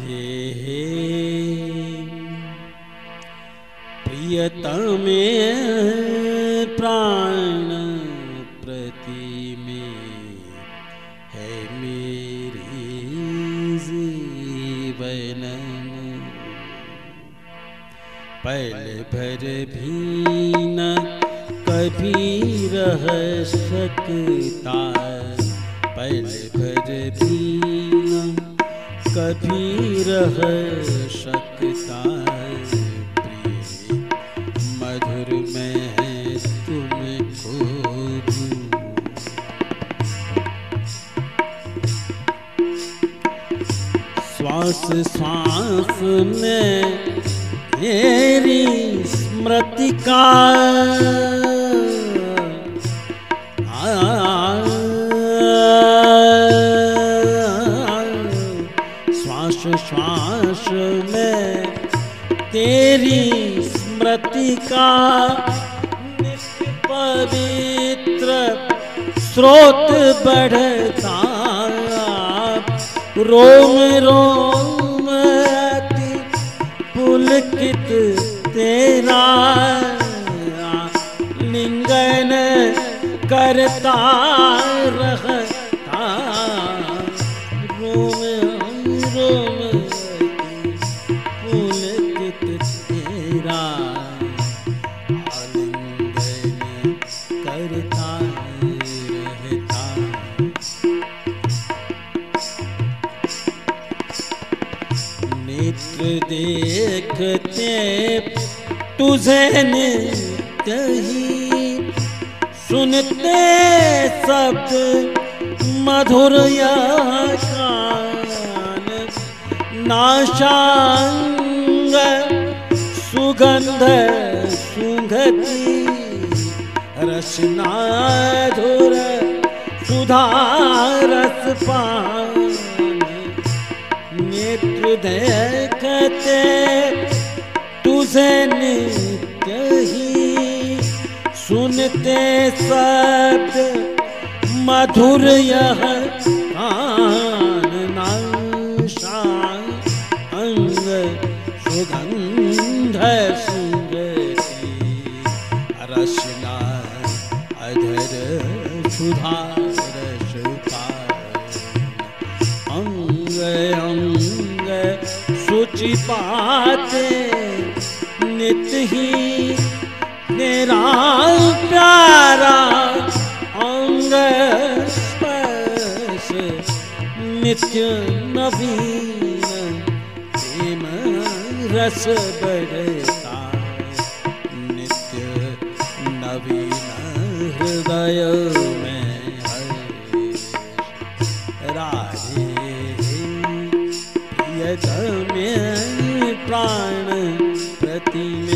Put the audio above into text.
राधे प्रियतमे प्राण प्रति में है मेरी जीवन। पल भर भी न कभी रह सकता। पल भर भी न कभी रह सकता मधुर में है तुमको श्वास श्वास में मेरी स्मृति का श्वास में तेरी स्मृति का पवित्र स्रोत बढ़ता रोम रोम पुलकित तेरा लिंगन करता रहता नेत्र देखते तुझे नित्य ही सुनते शब्द मधुर या कान नाशांग सुगंध सुगति रसनाधुर सुधा रस पान देखते तुझे नित्य ही सुनते शब्द मधुर यह अंग सुगंध सुगति अधर अंग अंग सुचि पाते नित ही तेरा प्यारा अंग नित्य नवीन प्रेम रस बढ़ता नित्य नवीन हृदय। में प्राण प्रति में